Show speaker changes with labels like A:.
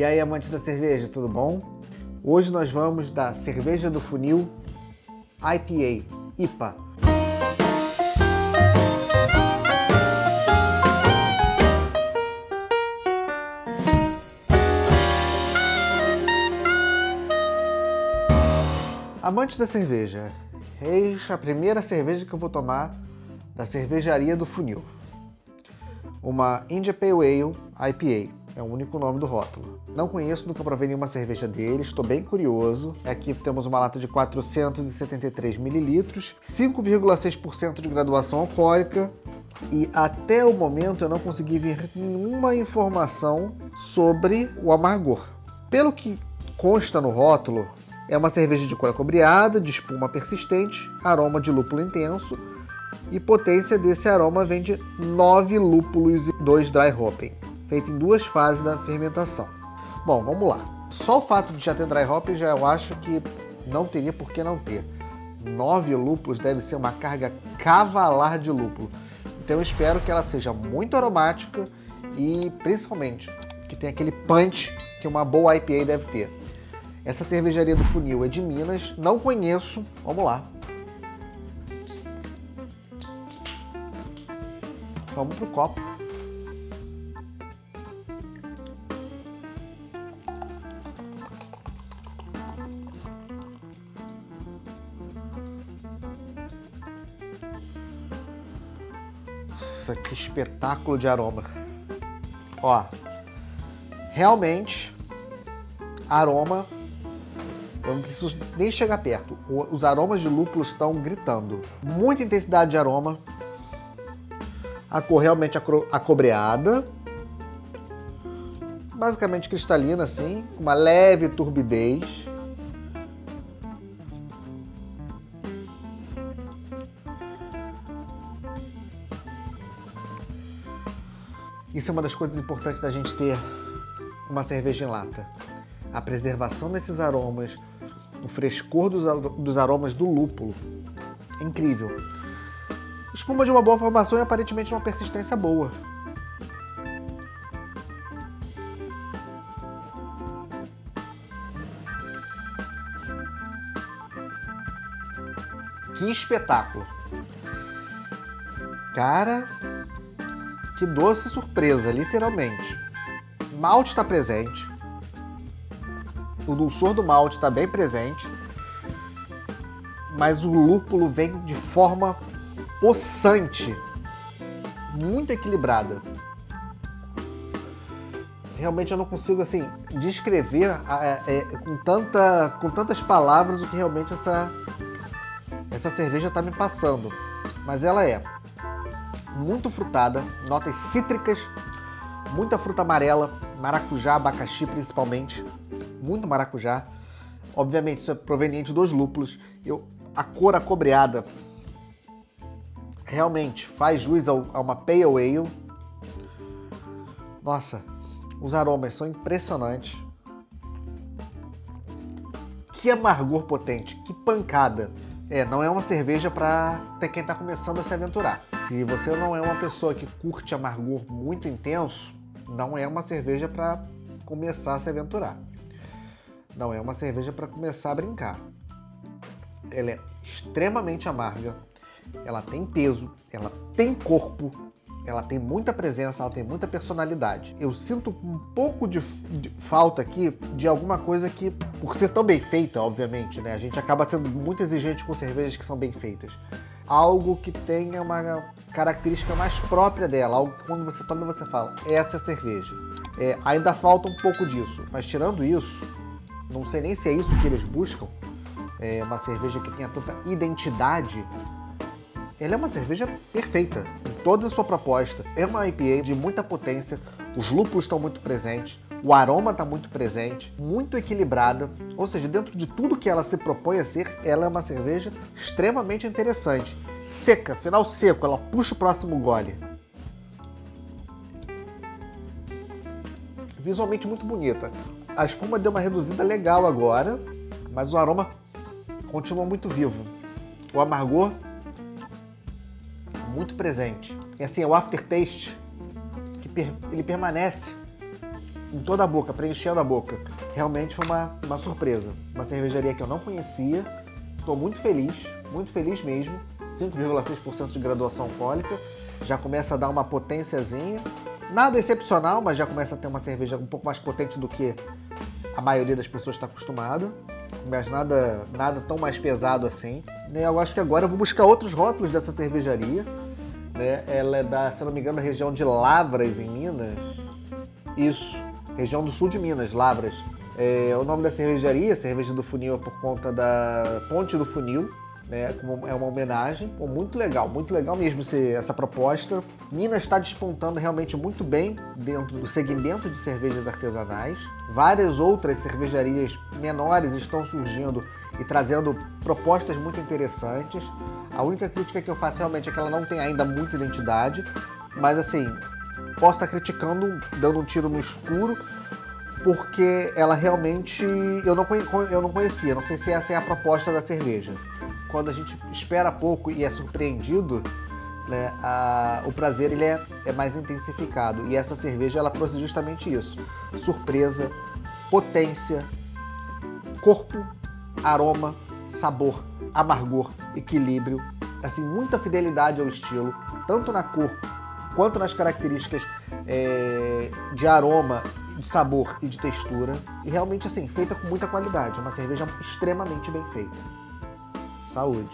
A: E aí, amantes da cerveja, tudo bom? Hoje nós vamos da cerveja do funil IPA, IPA. Amantes da cerveja, eis a primeira cerveja que eu vou tomar da cervejaria do funil. Uma India Pale Ale IPA. É o único nome do rótulo. Não conheço, nunca provei nenhuma cerveja deles, estou bem curioso. Aqui temos uma lata de 473 ml, 5,6% de graduação alcoólica e até o momento eu não consegui ver nenhuma informação sobre o amargor. Pelo que consta no rótulo, é uma cerveja de cor cobreada, de espuma persistente, aroma de lúpulo intenso e potência desse aroma vem de 9 lúpulos e 2 dry hopping feito em duas fases da fermentação. Bom, vamos lá. Só o fato de já ter dry hop já eu acho que não teria por que não ter. Nove lúpulos deve ser uma carga cavalar de lúpulo. Então eu espero que ela seja muito aromática e principalmente que tenha aquele punch que uma boa IPA deve ter. Essa cervejaria do funil é de Minas, não conheço. Vamos lá. Vamos pro copo. Nossa, que espetáculo de aroma. Ó, realmente, aroma, eu não preciso nem chegar perto. Os aromas de lúpulo estão gritando. Muita intensidade de aroma. A cor realmente acobreada. Basicamente cristalina, assim, com uma leve turbidez. Isso é uma das coisas importantes da gente ter uma cerveja em lata. A preservação desses aromas, o frescor dos, aromas do lúpulo. É incrível. Espuma de uma boa formação e aparentemente uma persistência boa. Que espetáculo! Cara, que doce surpresa, literalmente. Malte está presente. O dulçor do malte está bem presente. Mas o lúpulo vem de forma possante. Muito equilibrada. Realmente eu não consigo assim descrever é, é, com, tanta, com tantas palavras o que realmente essa, essa cerveja está me passando. Mas ela é muito frutada, notas cítricas, muita fruta amarela, maracujá, abacaxi principalmente, muito maracujá. Obviamente isso é proveniente dos lúpulos. Eu, a cor acobreada realmente faz jus ao, a uma Pale Ale. Nossa, os aromas são impressionantes. Que amargor potente, que pancada. É, não é uma cerveja para quem está começando a se aventurar. Se você não é uma pessoa que curte amargor muito intenso, não é uma cerveja para começar a se aventurar. Não é uma cerveja para começar a brincar. Ela é extremamente amarga, ela tem peso, ela tem corpo, ela tem muita presença, ela tem muita personalidade. Eu sinto um pouco de, de, falta aqui de alguma coisa que, por ser tão bem feita, obviamente, né? A gente acaba sendo muito exigente com cervejas que são bem feitas. Algo que tenha uma característica mais própria dela, algo que quando você toma você fala, essa é a cerveja. É, ainda falta um pouco disso, mas tirando isso, não sei nem se é isso que eles buscam, é uma cerveja que tenha tanta identidade ela é uma cerveja perfeita em toda a sua proposta. É uma IPA de muita potência, os lúpulos estão muito presentes, o aroma está muito presente, muito equilibrada. Ou seja, dentro de tudo que ela se propõe a ser, ela é uma cerveja extremamente interessante. Seca, final seco, ela puxa o próximo gole. Visualmente muito bonita. A espuma deu uma reduzida legal agora, mas o aroma continua muito vivo. O amargor muito presente. E assim, o aftertaste, que per ele permanece em toda a boca, preenchendo a boca. Realmente foi uma, uma surpresa. Uma cervejaria que eu não conhecia. Estou muito feliz, muito feliz mesmo. 5,6% de graduação alcoólica. Já começa a dar uma potênciazinha. Nada excepcional, mas já começa a ter uma cerveja um pouco mais potente do que a maioria das pessoas está acostumada. Mas nada, nada tão mais pesado assim. Né, eu acho que agora eu vou buscar outros rótulos dessa cervejaria. Né? Ela é da, se não me engano, da região de Lavras, em Minas. Isso, região do sul de Minas, Lavras. É, o nome da cervejaria, Cerveja do Funil, é por conta da Ponte do Funil, né? É uma homenagem. Pô, muito legal, muito legal mesmo essa proposta. Minas está despontando realmente muito bem dentro do segmento de cervejas artesanais. Várias outras cervejarias menores estão surgindo e trazendo propostas muito interessantes. A única crítica que eu faço realmente é que ela não tem ainda muita identidade, mas assim, posso estar criticando, dando um tiro no escuro, porque ela realmente eu não, eu não conhecia. Não sei se essa é a proposta da cerveja. Quando a gente espera pouco e é surpreendido, né, a, o prazer ele é, é mais intensificado. E essa cerveja ela trouxe justamente isso: surpresa, potência, corpo, aroma, sabor, amargor, equilíbrio, assim muita fidelidade ao estilo, tanto na cor quanto nas características é, de aroma, de sabor e de textura. E realmente assim, feita com muita qualidade. É uma cerveja extremamente bem feita. Saúde!